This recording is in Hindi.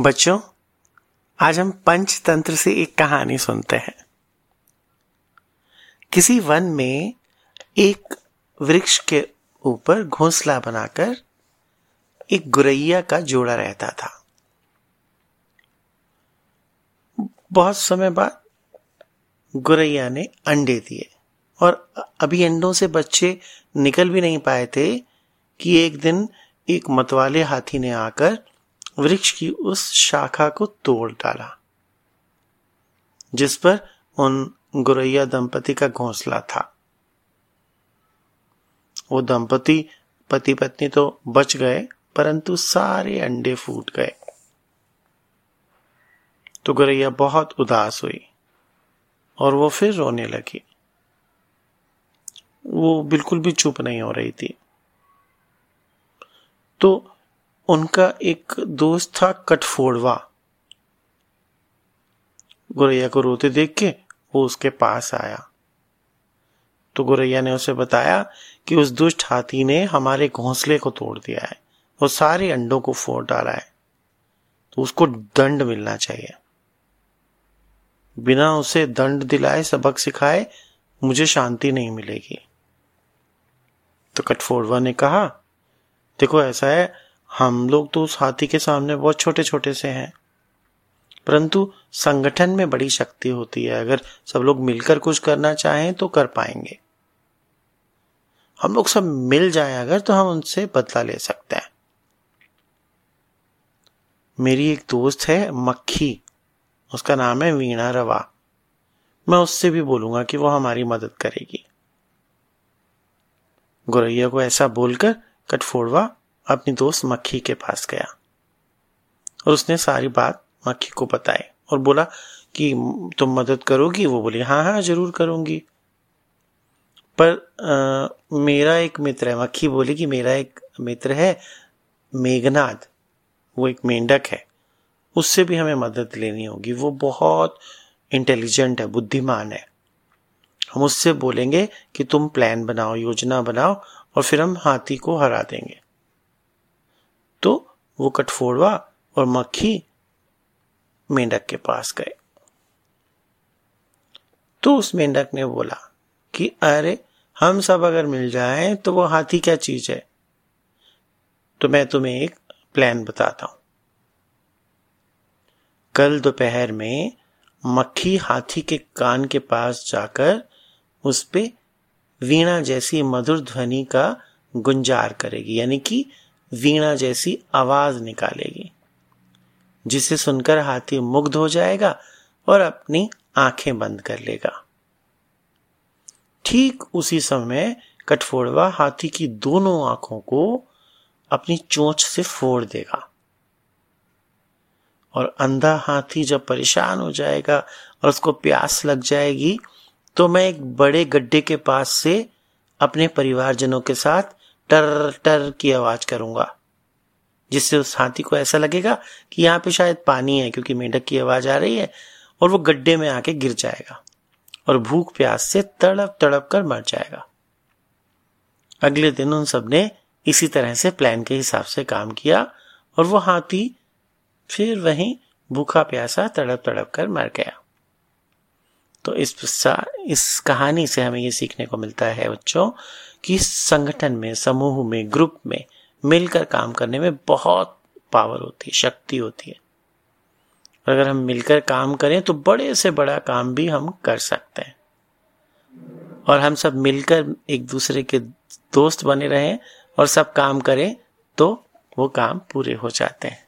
बच्चों, आज हम पंचतंत्र से एक कहानी सुनते हैं। किसी वन में एक वृक्ष के ऊपर घोंसला बनाकर एक गुरैया का जोड़ा रहता था। बहुत समय बाद गुरैया ने अंडे दिए और अभी अंडों से बच्चे निकल भी नहीं पाए थे कि एक दिन एक मतवाले हाथी ने आकर वृक्ष की उस शाखा को तोड़ डाला, जिस पर उन गुरैया दंपति का घोंसला था। वो दंपति पति पत्नी तो बच गए, परंतु सारे अंडे फूट गए। तो गुरैया बहुत उदास हुई और वो फिर रोने लगी। वो बिल्कुल भी चुप नहीं हो रही थी। तो उनका एक दोस्त था कटफोड़वा गुरैया को रोते देख के वो उसके पास आया। तो गुरैया ने उसे बताया कि उस दुष्ट हाथी ने हमारे घोंसले को तोड़ दिया है और सारे अंडों को फोड़ डाला है। तो उसको दंड मिलना चाहिए। बिना उसे दंड दिलाए सबक सिखाए मुझे शांति नहीं मिलेगी। तो कटफोड़वा ने कहा, देखो, ऐसा है हम लोग तो उस हाथी के सामने बहुत छोटे छोटे से हैं। परंतु संगठन में बड़ी शक्ति होती है। अगर सब लोग मिलकर कुछ करना चाहें तो कर पाएँगे। हम लोग सब मिल जाएँ अगर तो हम उनसे बदला ले सकते हैं। मेरी एक दोस्त है, मक्खी। उसका नाम है वीणा रवा। मैं उससे भी बोलूँगा कि वो हमारी मदद करेगी। गुरैया को ऐसा बोलकर कटफोड़वा अपनी दोस्त मक्खी के पास गया। और उसने सारी बात मक्खी को बताई और बोला कि तुम मदद करोगी? वो बोली हाँ हाँ ज़रूर करूँगी। पर आ, मेरा एक मित्र है। मक्खी बोली कि मेरा एक मित्र है मेघनाथ वो एक मेंढक है। उससे भी हमें मदद लेनी होगी। वो बहुत इंटेलिजेंट है बुद्धिमान है। हम उससे बोलेंगे कि तुम प्लान बनाओ योजना बनाओ और फिर हम हाथी को हरा देंगे। तो वो कटफोड़वा और मक्खी मेंढक के पास गए। तो उस मेंढक ने बोला कि, अरे, हम सब अगर मिल जाएँ तो वो हाथी क्या चीज़ है? तो मैं तुम्हें एक प्लान बताता हूँ। कल दोपहर में मक्खी हाथी के कान के पास जाकर उस पे वीणा जैसी मधुर ध्वनि का गुंजार करेगी। यानी कि वीणा जैसी आवाज़ निकालेगी, जिसे सुनकर हाथी मुग्ध हो जाएगा और अपनी आँखें बंद कर लेगा। ठीक उसी समय कठफोड़वा हाथी की दोनों आँखों को अपनी चोंच से फोड़ देगा और अंधा हाथी जब परेशान हो जाएगा और उसको प्यास लग जाएगी तो मैं एक बड़े गड्ढे के पास से अपने परिवारजनों के साथ टर टर की आवाज़ करूँगा, जिससे उस हाथी को ऐसा लगेगा कि यहाँ पे शायद पानी है, क्योंकि मेढक की आवाज़ आ रही है और वो गड्ढे में आके गिर जाएगा और भूख प्यास से तड़प तड़प कर मर जाएगा। अगले दिन उन सबने इसी तरह से प्लान के हिसाब से काम किया और वो हाथी फिर वहीं भूखा प्यासा तड़प तड़प कर मर गया। तो इस इस कहानी से हमें ये सीखने को मिलता है, बच्चों। कि संगठन में, समूह में, ग्रुप में मिलकर काम करने में बहुत पावर होती है, शक्ति होती है। अगर हम मिलकर काम करें तो बड़े से बड़ा काम भी हम कर सकते हैं। और हम सब मिलकर एक दूसरे के दोस्त बने रहें और सब काम करें तो वो काम पूरे हो जाते हैं।